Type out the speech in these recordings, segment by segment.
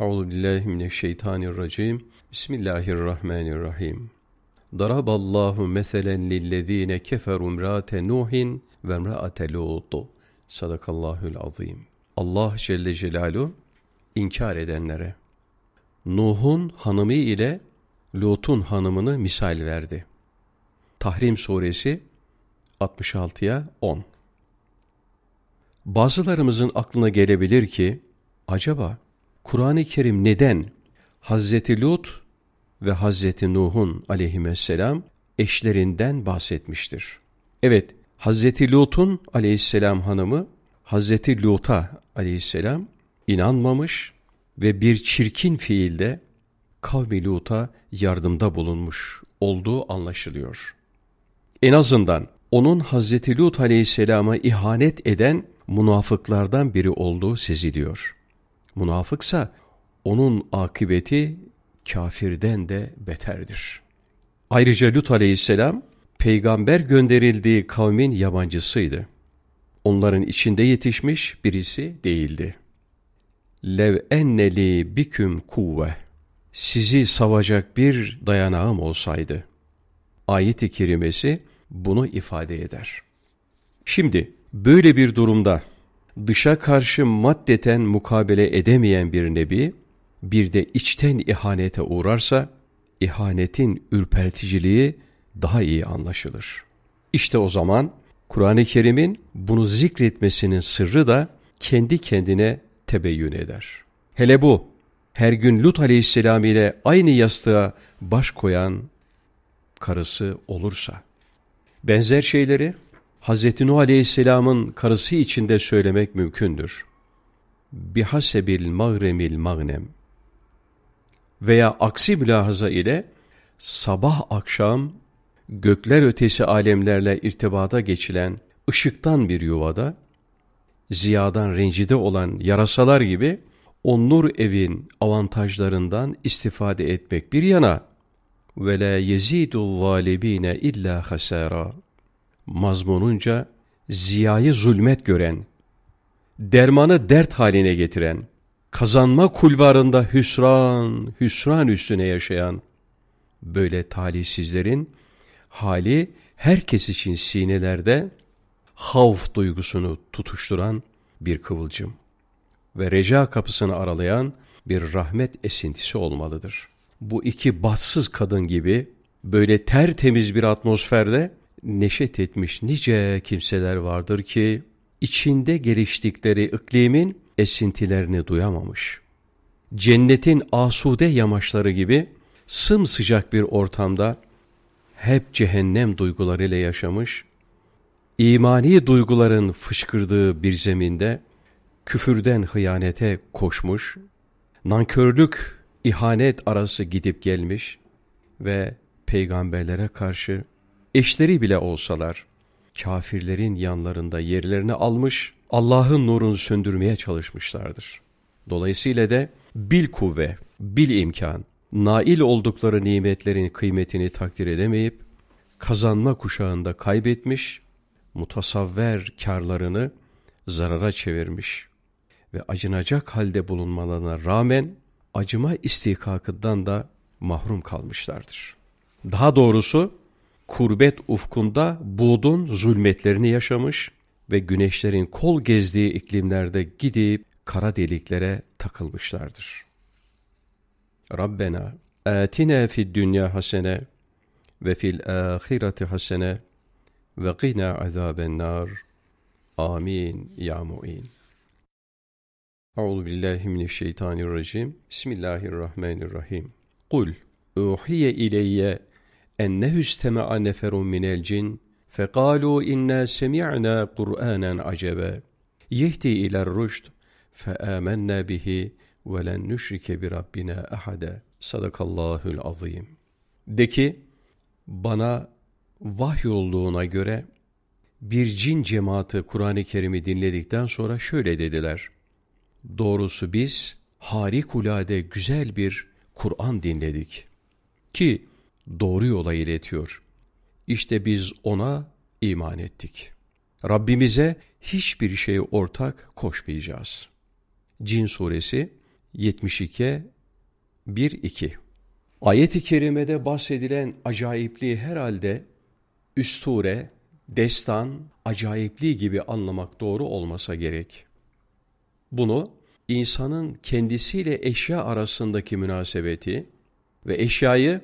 Euzu billahi mineşşeytanirracim. Bismillahirrahmanirrahim. Daraballahu meselen lillezine keferu imraate Nuhin ve imraate Lut. Sadakallahul azim. Allah Celle Celaluhu inkar edenlere Nuh'un hanımı ile Lut'un hanımını misal verdi. Tahrim suresi 66'ya 10. Bazılarımızın aklına gelebilir ki acaba Kur'an-ı Kerim neden Hazreti Lut ve Hazreti Nuh'un aleyhisselam eşlerinden bahsetmiştir? Evet, Hazreti Lut'un aleyhisselam hanımı Hazreti Lut'a aleyhisselam inanmamış ve bir çirkin fiilde kavmi Lut'a yardımda bulunmuş olduğu anlaşılıyor. En azından onun Hazreti Lut aleyhisselama ihanet eden münafıklardan biri olduğu seziliyor. Münafıksa onun akıbeti kafirden de beterdir. Ayrıca Lut aleyhisselam peygamber gönderildiği kavmin yabancısıydı. Onların içinde yetişmiş birisi değildi. Lev enneli biküm kuvve sizi savacak bir dayanağım olsaydı. Ayet-i kerimesi bunu ifade eder. Şimdi böyle bir durumda dışa karşı maddeten mukabele edemeyen bir nebi, bir de içten ihanete uğrarsa, ihanetin ürperticiliği daha iyi anlaşılır. İşte o zaman Kur'an-ı Kerim'in bunu zikretmesinin sırrı da kendi kendine tebeyyün eder. Hele bu, her gün Lut aleyhisselam ile aynı yastığa baş koyan karısı olursa, benzer şeyleri Hz. Nuh Aleyhisselam'ın karısı içinde söylemek mümkündür. Bihasebil magremil magnem veya aksi mülahaza ile sabah akşam gökler ötesi alemlerle irtibata geçilen ışıktan bir yuvada, ziyadan rencide olan yarasalar gibi o nur evin avantajlarından istifade etmek bir yana ve la yezidul zalimine illa hasara mazmununca ziyayı zulmet gören, dermanı dert haline getiren, kazanma kulvarında hüsran, hüsran üstüne yaşayan, böyle talihsizlerin hali herkes için sinelerde havf duygusunu tutuşturan bir kıvılcım ve reca kapısını aralayan bir rahmet esintisi olmalıdır. Bu iki bahtsız kadın gibi böyle tertemiz bir atmosferde neşet etmiş nice kimseler vardır ki içinde geliştikleri iklimin esintilerini duyamamış. Cennetin asude yamaçları gibi sımsıcak bir ortamda hep cehennem duygularıyla yaşamış, imani duyguların fışkırdığı bir zeminde küfürden hıyanete koşmuş, nankörlük, ihanet arası gidip gelmiş ve peygamberlere karşı eşleri bile olsalar kafirlerin yanlarında yerlerini almış, Allah'ın nurunu söndürmeye çalışmışlardır. Dolayısıyla da bil kuvve, bil imkan, nail oldukları nimetlerin kıymetini takdir edemeyip, kazanma kuşağında kaybetmiş, mutasavver karlarını zarara çevirmiş ve acınacak halde bulunmalarına rağmen acıma istihkakından da mahrum kalmışlardır. Daha doğrusu kurbet ufkunda buğdun zulmetlerini yaşamış ve güneşlerin kol gezdiği iklimlerde gidip kara deliklere takılmışlardır. Rabbena atina fid dünya hasene ve fil ahireti hasene ve qina azaben nar. Amin ya mu'in. Euzu billahi mineşşeytanirracim. Bismillahirrahmanirrahim. Kul uhiye ileyye ennehu istema'a neferun minel cin fekalu inna semi'na Kur'anen acebe yehdi iler rüşd feâmennâ bihi ve len nüşrike bi rabbina ahade sadakallahul azim de ki bana vahyolduğuna göre bir cin cemaati Kur'an-ı Kerim'i dinledikten sonra şöyle dediler. Doğrusu biz harikulade güzel bir Kur'an dinledik. Ki doğru yola iletiyor. İşte biz ona iman ettik. Rabbimize hiçbir şey ortak koşmayacağız. Cin suresi 72 1 2 Ayet-i kerimede bahsedilen acayipliği herhalde üsture, destan, acayipliği gibi anlamak doğru olmasa gerek. Bunu insanın kendisiyle eşya arasındaki münasebeti ve eşyayı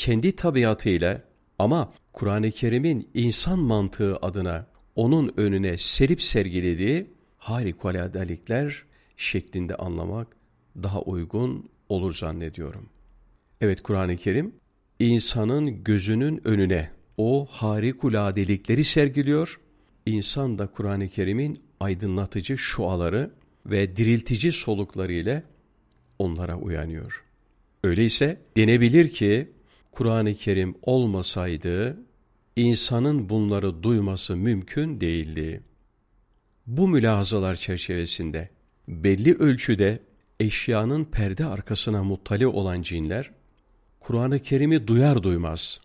kendi tabiatıyla ama Kur'an-ı Kerim'in insan mantığı adına onun önüne serip sergilediği harikuladelikler şeklinde anlamak daha uygun olur zannediyorum. Evet Kur'an-ı Kerim insanın gözünün önüne o harikuladelikleri sergiliyor. İnsan da Kur'an-ı Kerim'in aydınlatıcı şuaları ve diriltici solukları ile onlara uyanıyor. Öyleyse denebilir ki Kur'an-ı Kerim olmasaydı insanın bunları duyması mümkün değildi. Bu mülahazalar çerçevesinde belli ölçüde eşyanın perde arkasına muttali olan cinler Kur'an-ı Kerim'i duyar duymaz.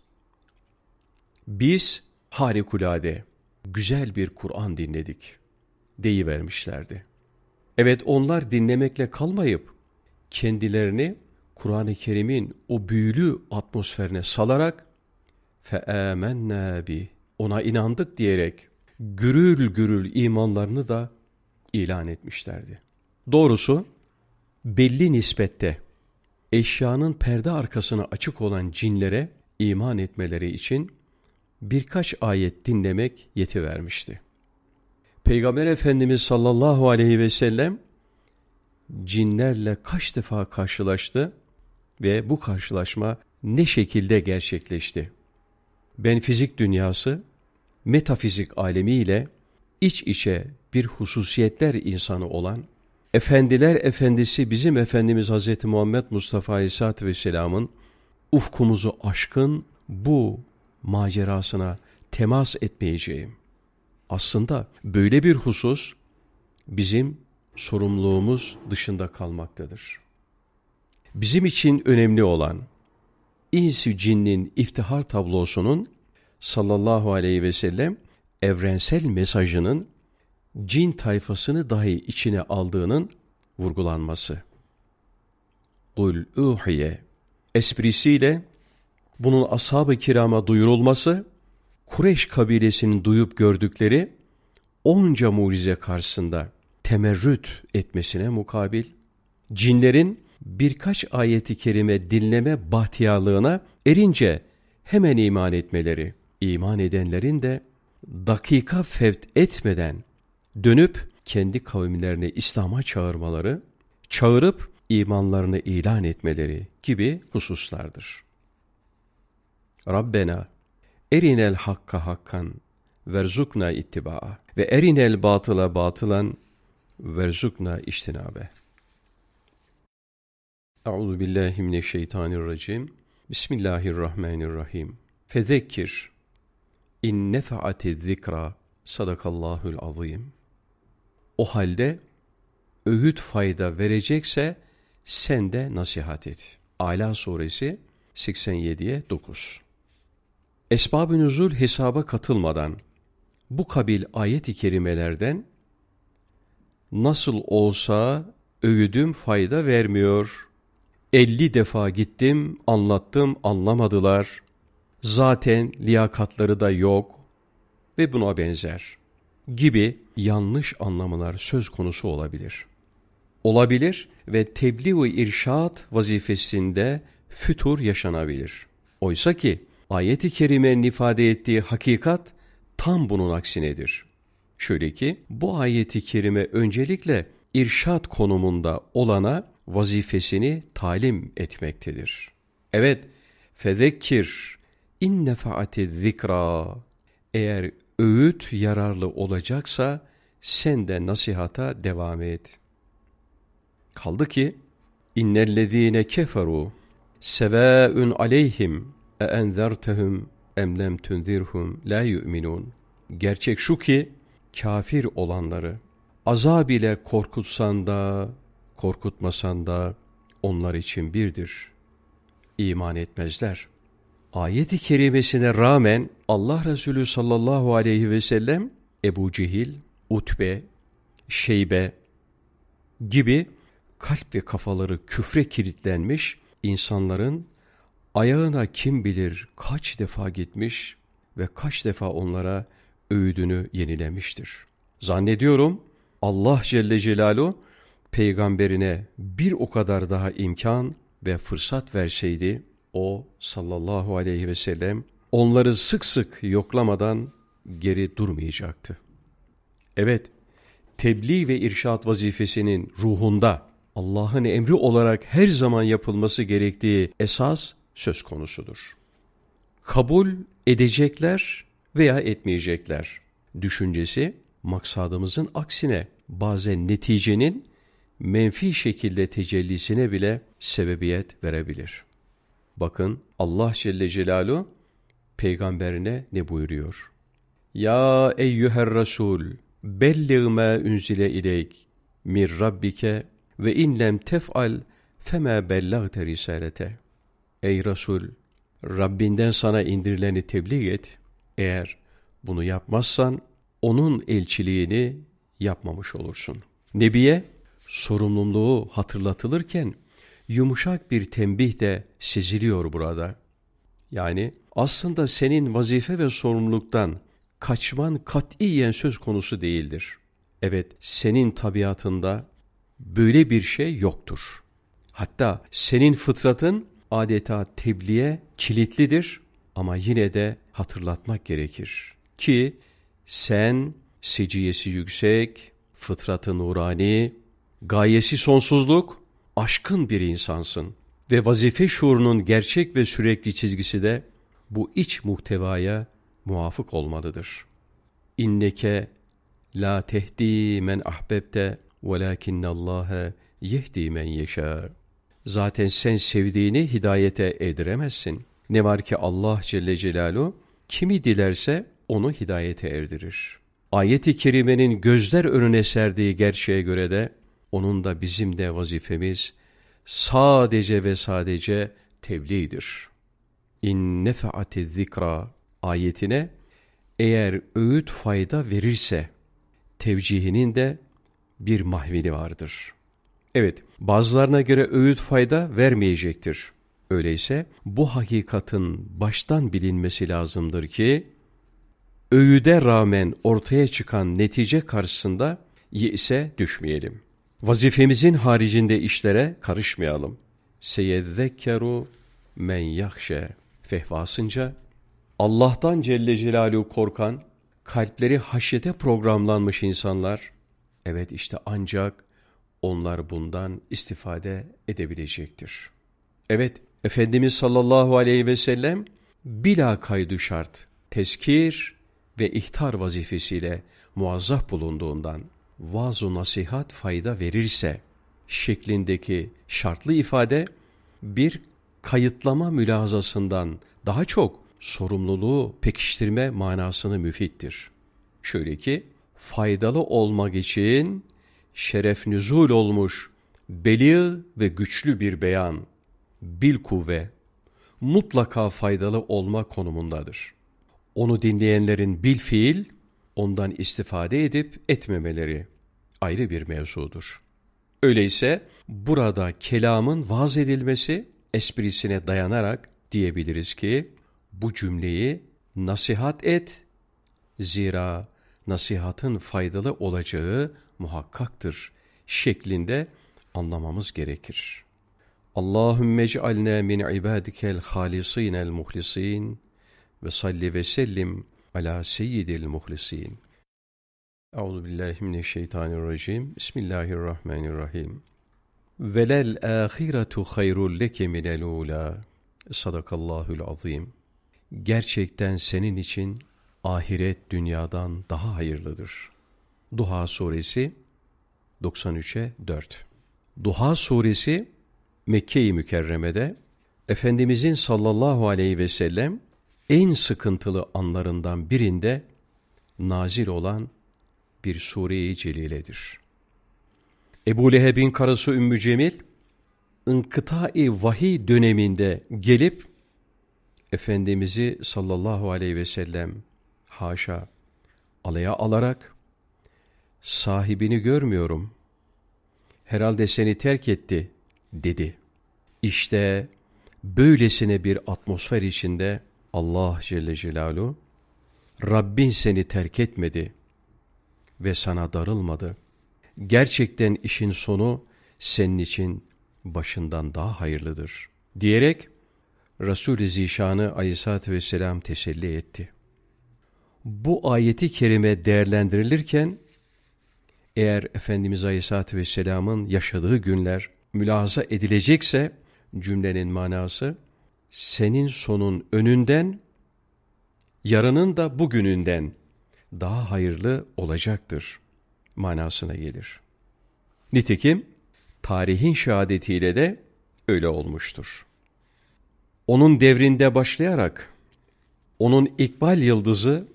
Biz harikulade, güzel bir Kur'an dinledik deyivermişlerdi. Evet onlar dinlemekle kalmayıp kendilerini Kur'an-ı Kerim'in o büyülü atmosferine salarak feemennâ bi ona inandık diyerek gürül gürül imanlarını da ilan etmişlerdi. Doğrusu belli nispette eşyanın perde arkasına açık olan cinlere iman etmeleri için birkaç ayet dinlemek yetivermişti. Peygamber Efendimiz sallallahu aleyhi ve sellem cinlerle kaç defa karşılaştı ve bu karşılaşma ne şekilde gerçekleşti? Ben fizik dünyası, metafizik alemiyle iç içe bir hususiyetler insanı olan, Efendiler Efendisi bizim Efendimiz Hz. Muhammed Mustafa Aleyhisselatü Vesselam'ın ufkumuzu aşkın bu macerasına temas etmeyeceğim. Aslında böyle bir husus bizim sorumluluğumuz dışında kalmaktadır. Bizim için önemli olan insi cinnin iftihar tablosunun sallallahu aleyhi ve sellem evrensel mesajının cin tayfasını dahi içine aldığının vurgulanması. Kul uhiye esprisiyle bunun ashab-ı kirama duyurulması, Kureş kabilesinin duyup gördükleri onca mucize karşısında temerrüt etmesine mukabil, cinlerin birkaç ayeti kerime dinleme bahtiyarlığına erince hemen iman etmeleri, iman edenlerin de dakika fevt etmeden dönüp kendi kavimlerini İslam'a çağırmaları, çağırıp imanlarını ilan etmeleri gibi hususlardır. Rabbena erinel hakka hakkan verzukna ittiba'a ve erinel batıla batılan verzukna iştinabe. Euzu billahi mineşşeytanirracim. Bismillahirrahmanirrahim. Fezekkir in nefaati zikra sadakallahul azim. O halde öğüt fayda verecekse sen de nasihat et. Ala suresi 87'ye 9. Esbab-ı nüzul hesaba katılmadan bu kabil ayet-i kerimelerden nasıl olsa öğüdüm fayda vermiyor. Elli defa gittim, anlattım, anlamadılar. Zaten liyakatları da yok ve buna benzer gibi yanlış anlamalar söz konusu olabilir. Olabilir ve tebliğ-i irşat vazifesinde fütur yaşanabilir. Oysa ki ayet-i kerimenin ifade ettiği hakikat tam bunun aksinedir. Şöyle ki bu ayeti kerime öncelikle irşat konumunda olana vazifesini talim etmektedir. Evet, fezekkir inne faati zikra eğer öğüt yararlı olacaksa sen de nasihata devam et. Kaldı ki innellezîne keferu sevâün aleyhim e enzertehum em lem tunzirhum la yu'minun. Gerçek şu ki kafir olanları azab ile korkutsan da korkutmasan da onlar için birdir. İman etmezler. Ayet-i kerimesine rağmen Allah Resulü sallallahu aleyhi ve sellem Ebu Cehil, Utbe, Şeybe gibi kalp ve kafaları küfre kilitlenmiş insanların ayağına kim bilir kaç defa gitmiş ve kaç defa onlara öğüdünü yenilemiştir. Zannediyorum Allah Celle Celaluhu peygamberine bir o kadar daha imkan ve fırsat verseydi o sallallahu aleyhi ve sellem onları sık sık yoklamadan geri durmayacaktı. Evet, tebliğ ve irşat vazifesinin ruhunda Allah'ın emri olarak her zaman yapılması gerektiği esas söz konusudur. Kabul edecekler veya etmeyecekler düşüncesi maksadımızın aksine bazen neticenin menfi şekilde tecellisine bile sebebiyet verebilir. Bakın Allah Celle Celaluhu peygamberine ne buyuruyor? Ya eyyüher Resul belliğ ma unzile ileyk mir rabbike ve in lem tef'al fema bellagte risalete. Ey Resul Rabbinden sana indirileni tebliğ et. Eğer bunu yapmazsan onun elçiliğini yapmamış olursun. Nebiye sorumluluğu hatırlatılırken yumuşak bir tembih de seziliyor burada. Yani aslında senin vazife ve sorumluluktan kaçman katiyen söz konusu değildir. Evet, senin tabiatında böyle bir şey yoktur. Hatta senin fıtratın adeta tebliğe kilitlidir ama yine de hatırlatmak gerekir. Ki sen seciyesi yüksek, fıtratı nurani, gayesi sonsuzluk, aşkın bir insansın. Ve vazife şuurunun gerçek ve sürekli çizgisi de bu iç muhtevaya muvafık olmalıdır. İnneke la tehdi men ahbebte velakinnallâhe yehdi men yeşâ. Zaten sen sevdiğini hidayete erdiremezsin. Ne var ki Allah Celle Celaluhu kimi dilerse onu hidayete erdirir. Ayet-i kerimenin gözler önüne serdiği gerçeğe göre de onun da bizim de vazifemiz sadece ve sadece tebliğdir. İn nefaati zikra ayetine eğer öğüt fayda verirse tevcihinin de bir mahvili vardır. Evet, bazılarına göre öğüt fayda vermeyecektir. Öyleyse bu hakikatin baştan bilinmesi lazımdır ki, öğüde rağmen ortaya çıkan netice karşısında ise düşmeyelim. Vazifemizin haricinde işlere karışmayalım. Seyezzekkeru men yahşe. Fehvasınca Allah'tan Celle Celaluhu korkan, kalpleri haşyete programlanmış insanlar, evet işte ancak onlar bundan istifade edebilecektir. Evet, Efendimiz sallallahu aleyhi ve sellem bila kaydı şart, tezkir ve ihtar vazifesiyle muazzaf bulunduğundan vaaz nasihat fayda verirse şeklindeki şartlı ifade bir kayıtlama mülazasından daha çok sorumluluğu pekiştirme manasını müfittir. Şöyle ki, faydalı olmak için şeref nüzul olmuş, beli ve güçlü bir beyan, bil kuvve, mutlaka faydalı olma konumundadır. Onu dinleyenlerin bil fiil, ondan istifade edip etmemeleri ayrı bir mevzudur. Öyleyse burada kelamın vaz edilmesi esprisine dayanarak diyebiliriz ki bu cümleyi nasihat et zira nasihatın faydalı olacağı muhakkaktır şeklinde anlamamız gerekir. Allahümme cealna min ibadikel halisinel muhlisin ve salli ve sellim ala seyyidil muhlisin. Euzu billahi mineşşeytanirracim. Bismillahirrahmanirrahim. Velel ahiretu hayrul leke minel ula. Sadakallahul azim. Gerçekten senin için ahiret dünyadan daha hayırlıdır. Duha suresi 93'e 4. Duha suresi Mekke-i Mükerreme'de Efendimizin sallallahu aleyhi ve sellem en sıkıntılı anlarından birinde nazil olan bir sure-i celiledir. Ebu Leheb'in karısı Ümmü Cemil, ınkıta-i vahiy döneminde gelip, Efendimiz'i sallallahu aleyhi ve sellem haşa alaya alarak, sahibini görmüyorum, herhalde seni terk etti dedi. İşte böylesine bir atmosfer içinde Allah Celle Celaluhu Rabbin seni terk etmedi ve sana darılmadı. Gerçekten işin sonu senin için başından daha hayırlıdır. Diyerek Resul-i Zişan'ı aleyhissalatü vesselam teselli etti. Bu ayeti kerime değerlendirilirken eğer Efendimiz Aleyhisselatü Vesselam'ın yaşadığı günler mülahaza edilecekse cümlenin manası senin sonun önünden yarının da bugününden daha hayırlı olacaktır manasına gelir. Nitekim tarihin şehadetiyle de öyle olmuştur. Onun devrinde başlayarak onun ikbal yıldızı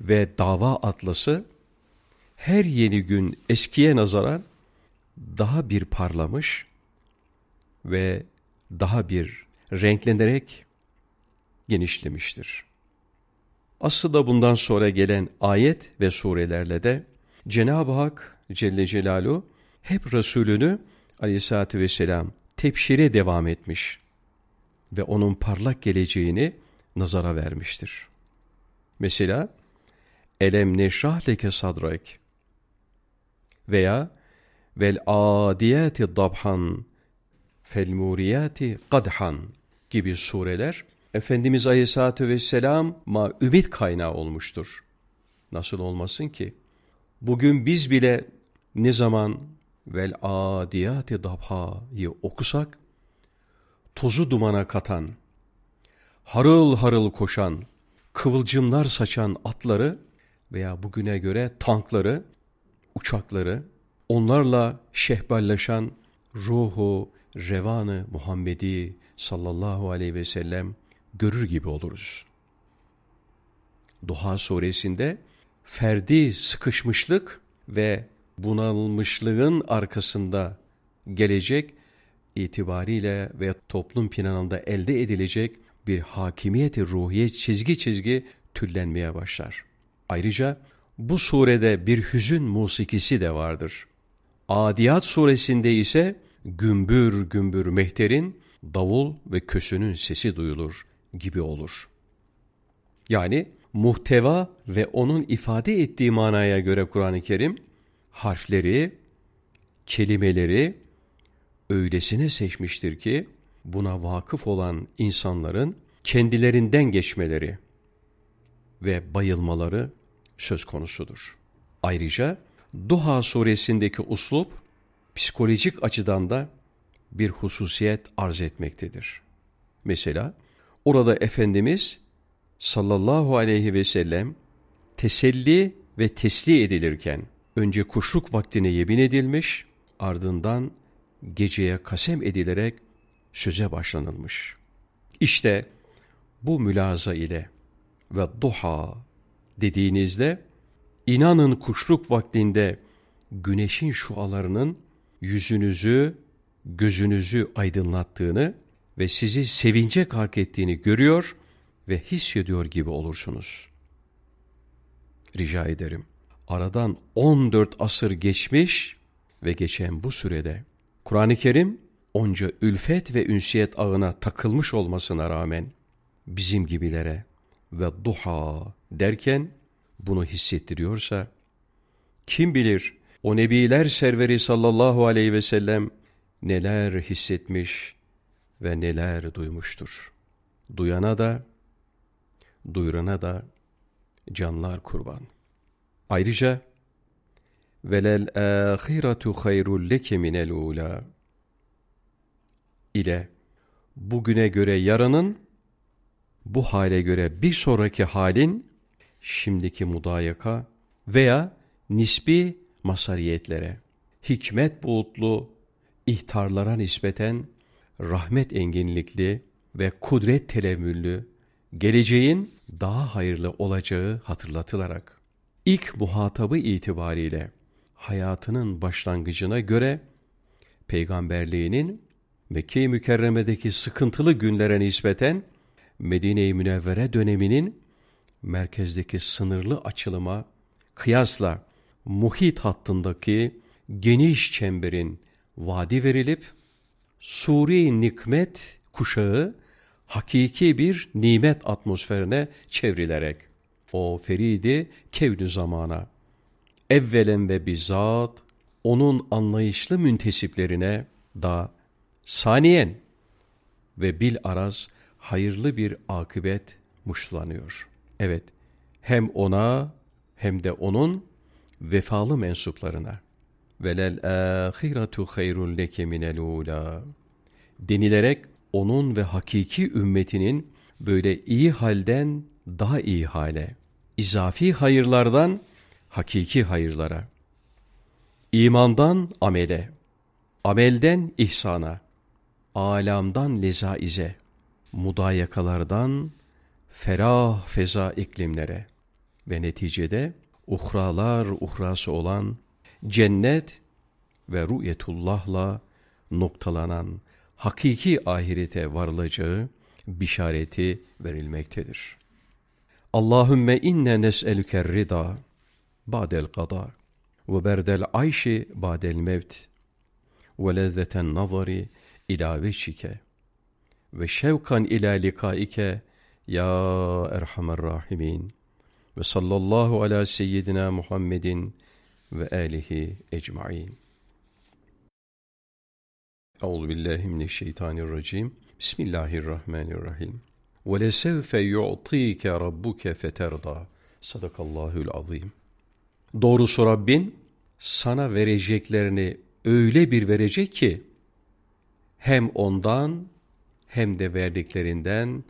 ve dava atlası her yeni gün eskiye nazaran daha bir parlamış ve daha bir renklenerek genişlemiştir. Aslında bundan sonra gelen ayet ve surelerle de Cenab-ı Hak Celle Celaluhu hep Resulünü aleyhissalatü vesselam tepşire devam etmiş ve onun parlak geleceğini nazara vermiştir. Mesela Elem neşrah leke sadrak veya vel adiyati dabhan fel muriyati kadhan gibi sureler Efendimiz Aleyhisselatü Vesselam ma ümit kaynağı olmuştur. Nasıl olmasın ki? Bugün biz bile ne zaman vel adiyati dabha'yı okusak, tozu dumana katan, harıl harıl koşan, kıvılcımlar saçan atları veya bugüne göre tankları, uçakları, onlarla şehballaşan ruhu, revanı Muhammedi sallallahu aleyhi ve sellem görür gibi oluruz. Duha suresinde ferdi sıkışmışlık ve bunalmışlığın arkasında gelecek itibariyle ve toplum planında elde edilecek bir hakimiyeti ruhiye çizgi çizgi tüllenmeye başlar. Ayrıca bu surede bir hüzün musikisi de vardır. Adiyat suresinde ise gümbür gümbür mehterin, davul ve kösünün sesi duyulur gibi olur. Yani muhteva ve onun ifade ettiği manaya göre Kur'an-ı Kerim harfleri, kelimeleri öylesine seçmiştir ki buna vakıf olan insanların kendilerinden geçmeleri ve bayılmaları söz konusudur. Ayrıca Duha suresindeki uslup psikolojik açıdan da bir hususiyet arz etmektedir. Mesela orada Efendimiz sallallahu aleyhi ve sellem teselli ve tesli edilirken önce kuşluk vaktine yemin edilmiş, ardından geceye kasem edilerek söze başlanılmış. İşte bu mülaza ile ve duha dediğinizde inanın kuşluk vaktinde güneşin şualarının yüzünüzü, gözünüzü aydınlattığını ve sizi sevince kark ettiğini görüyor ve hissediyor gibi olursunuz. Rica ederim. Aradan 14 asır geçmiş ve geçen bu sürede Kur'an-ı Kerim onca ülfet ve ünsiyet ağına takılmış olmasına rağmen bizim gibilere ve duha derken bunu hissettiriyorsa kim bilir o nebiler serveri sallallahu aleyhi ve sellem neler hissetmiş ve neler duymuştur. Duyana da, duyurana da canlar kurban. Ayrıca velel ahiretu hayrul leke minel ula ile bugüne göre yarının bu hale göre bir sonraki halin şimdiki mudayaka veya nisbi masariyetlere, hikmet bulutlu ihtarlara nispeten rahmet enginlikli ve kudret televüllü geleceğin daha hayırlı olacağı hatırlatılarak ilk muhatabı itibariyle hayatının başlangıcına göre peygamberliğinin Mekke-i Mükerreme'deki sıkıntılı günlere nispeten Medine-i Münevvere döneminin merkezdeki sınırlı açılıma kıyasla muhit hattındaki geniş çemberin vadi verilip suri nikmet kuşağı hakiki bir nimet atmosferine çevrilerek o feridi kevnü zamana evvelen ve bizzat onun anlayışlı müntesiplerine da saniyen ve bil araz hayırlı bir akıbet muşlanıyor. Evet, hem ona hem de onun vefalı mensuplarına. Velel ahiretu hayrun leke minel ula. Denilerek onun ve hakiki ümmetinin böyle iyi halden daha iyi hale, izafi hayırlardan hakiki hayırlara, imandan amele, amelden ihsana, alamdan lezaize, mudayakalardan ferah feza iklimlere ve neticede uhralar uhrası olan cennet ve ru'yetullah'la noktalanan hakiki ahirete varılacağı bişareti verilmektedir. Allahümme inne nes'elüker rida ba'del qada ve berdel ayşi ba'del mevt ve lezzeten nazari ila veçike ve şevkan ila likaike ya erhamer rahimin ve sallallahu ala seyyidina Muhammedin ve alihi ecmain. Euzu billahi mineşşeytanirracim. Bismillahirrahmanirrahim. Ve lesevfe yu'tike rabbuke feterda. Sadakallahul azim. Doğrusu Rabbin sana vereceklerini öyle bir verecek ki hem ondan hem de verdiklerinden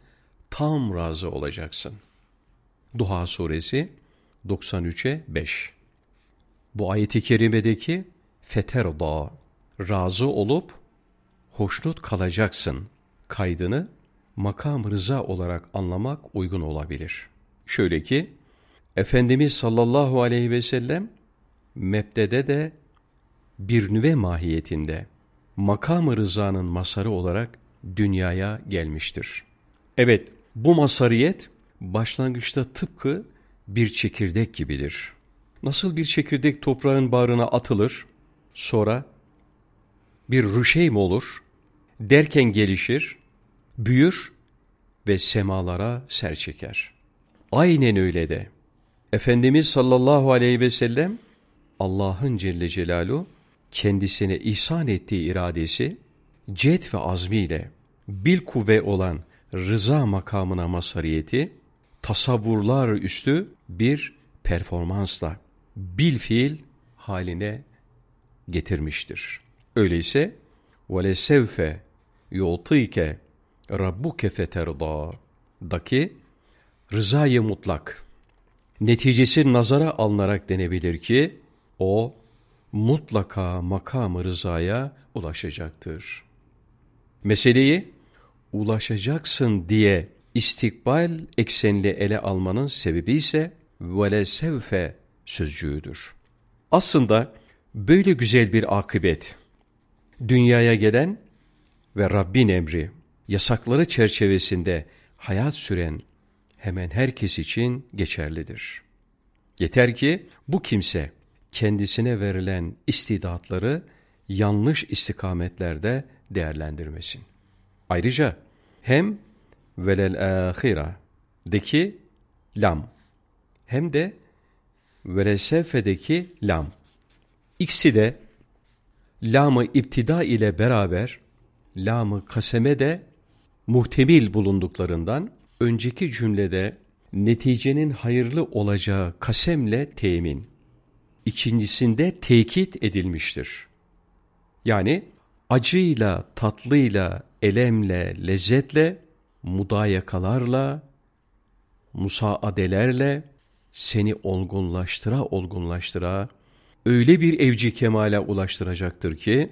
tam razı olacaksın. Duha suresi 93'e 5 Bu ayeti kerimedeki feterda razı olup hoşnut kalacaksın kaydını makam rıza olarak anlamak uygun olabilir. Şöyle ki Efendimiz sallallahu aleyhi ve sellem mebdede de bir nüve mahiyetinde makam rızanın masarı olarak dünyaya gelmiştir. Evet, bu masariyet başlangıçta tıpkı bir çekirdek gibidir. Nasıl bir çekirdek toprağın bağrına atılır, sonra bir rüşeym olur, derken gelişir, büyür ve semalara ser çeker. Aynen öyle de. Efendimiz sallallahu aleyhi ve sellem Allah'ın Celle Celaluhu kendisine ihsan ettiği iradesi cet ve azmiyle bil kuvve olan rıza makamına masariyeti tasavvurlar üstü bir performansla bil fiil haline getirmiştir. Öyleyse وَلَسَوْفَ يُعْطِيكَ رَبُّكَ فَتَرْضَى daki rızayı mutlak neticesi nazara alınarak denebilir ki o mutlaka makam rızaya ulaşacaktır. Meseleyi ulaşacaksın diye istikbal eksenli ele almanın sebebi ise vele sevfe sözcüğüdür. Aslında böyle güzel bir akıbet, dünyaya gelen ve Rabbin emri, yasakları çerçevesinde hayat süren hemen herkes için geçerlidir. Yeter ki bu kimse kendisine verilen istidatları yanlış istikametlerde değerlendirmesin. Ayrıca hem velel ahira'deki lam hem de velesefe'deki lam. İkisi de lamı iptida ile beraber lamı kaseme de muhtemil bulunduklarından önceki cümlede neticenin hayırlı olacağı kasemle temin, ikincisinde tekit edilmiştir. Yani acıyla, tatlıyla, elemle, lezzetle, mudayakalarla, musaadelerle seni olgunlaştıra olgunlaştıra öyle bir evci kemale ulaştıracaktır ki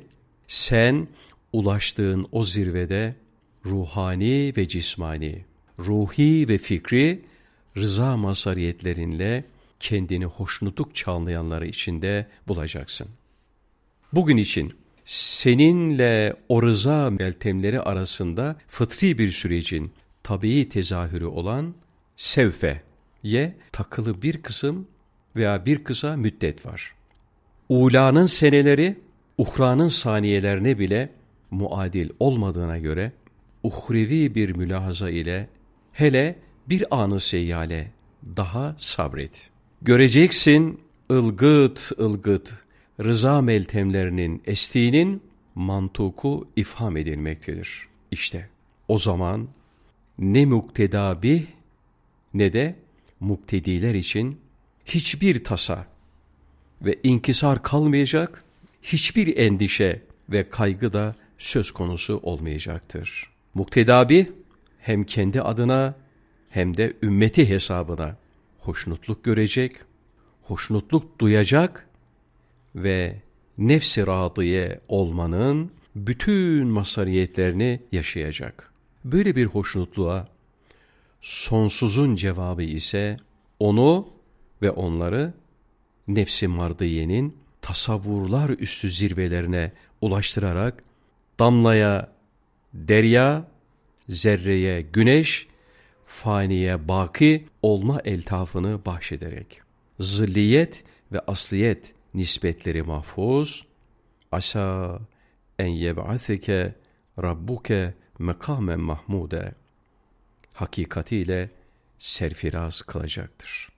sen ulaştığın o zirvede ruhani ve cismani, ruhi ve fikri rıza masariyetlerinle kendini hoşnutluk çağlayanları içinde bulacaksın. Bugün için seninle o rıza meltemleri arasında fıtri bir sürecin tabii tezahürü olan sevfeye takılı bir kısım veya bir kısa müddet var. Ula'nın seneleri uhranın saniyelerine bile muadil olmadığına göre uhrevi bir mülahaza ile hele bir anı seyyale daha sabret. Göreceksin ılgıt ılgıt rıza meltemlerinin estiğinin mantuku ifham edilmektedir. İşte o zaman ne muktedabih ne de muktediler için hiçbir tasa ve inkisar kalmayacak, hiçbir endişe ve kaygı da söz konusu olmayacaktır. Muktedabi hem kendi adına hem de ümmeti hesabına hoşnutluk görecek, hoşnutluk duyacak ve nefsi radiye olmanın bütün masariyetlerini yaşayacak. Böyle bir hoşnutluğa sonsuzun cevabı ise onu ve onları nefsi mardiyenin tasavvurlar üstü zirvelerine ulaştırarak damlaya derya, zerreye güneş, faniye baki olma eltafını bahşederek. Zilliyet ve asliyet nispetleri mahfuz, asa en yeb'aseke rabbuke mekamen mahmude hakikatiyle serfiraz kılacaktır.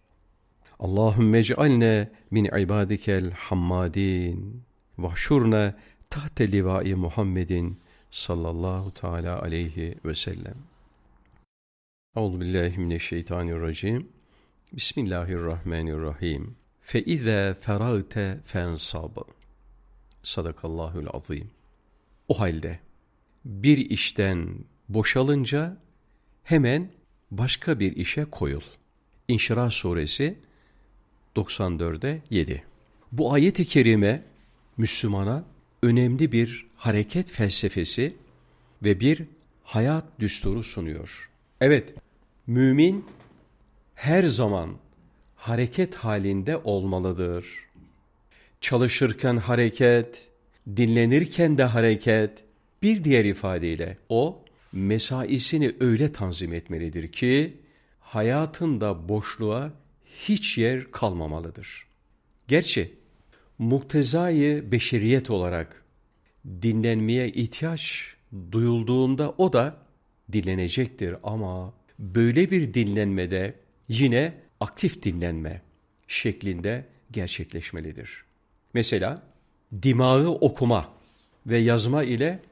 Allahümme ec'alne min ibadikel hammadin vahşurne tahte livai Muhammedin sallallahu teala aleyhi ve sellem. Euzu billahi mineşşeytanirracim. Bismillahirrahmanirrahim. Fe iza feragte fensab. Sadakallahul azim. O halde bir işten boşalınca hemen başka bir işe koyul. İnşirah suresi 94'e 7. Bu ayet-i kerime Müslümana önemli bir hareket felsefesi ve bir hayat düsturu sunuyor. Evet, mümin her zaman hareket halinde olmalıdır. Çalışırken hareket, dinlenirken de hareket, bir diğer ifadeyle o mesaisini öyle tanzim etmelidir ki hayatında boşluğa hiç yer kalmamalıdır. Gerçi muktezayı beşeriyet olarak dinlenmeye ihtiyaç duyulduğunda o da dinlenecektir ama böyle bir dinlenmede yine aktif dinlenme şeklinde gerçekleşmelidir. Mesela dimağı okuma ve yazma ile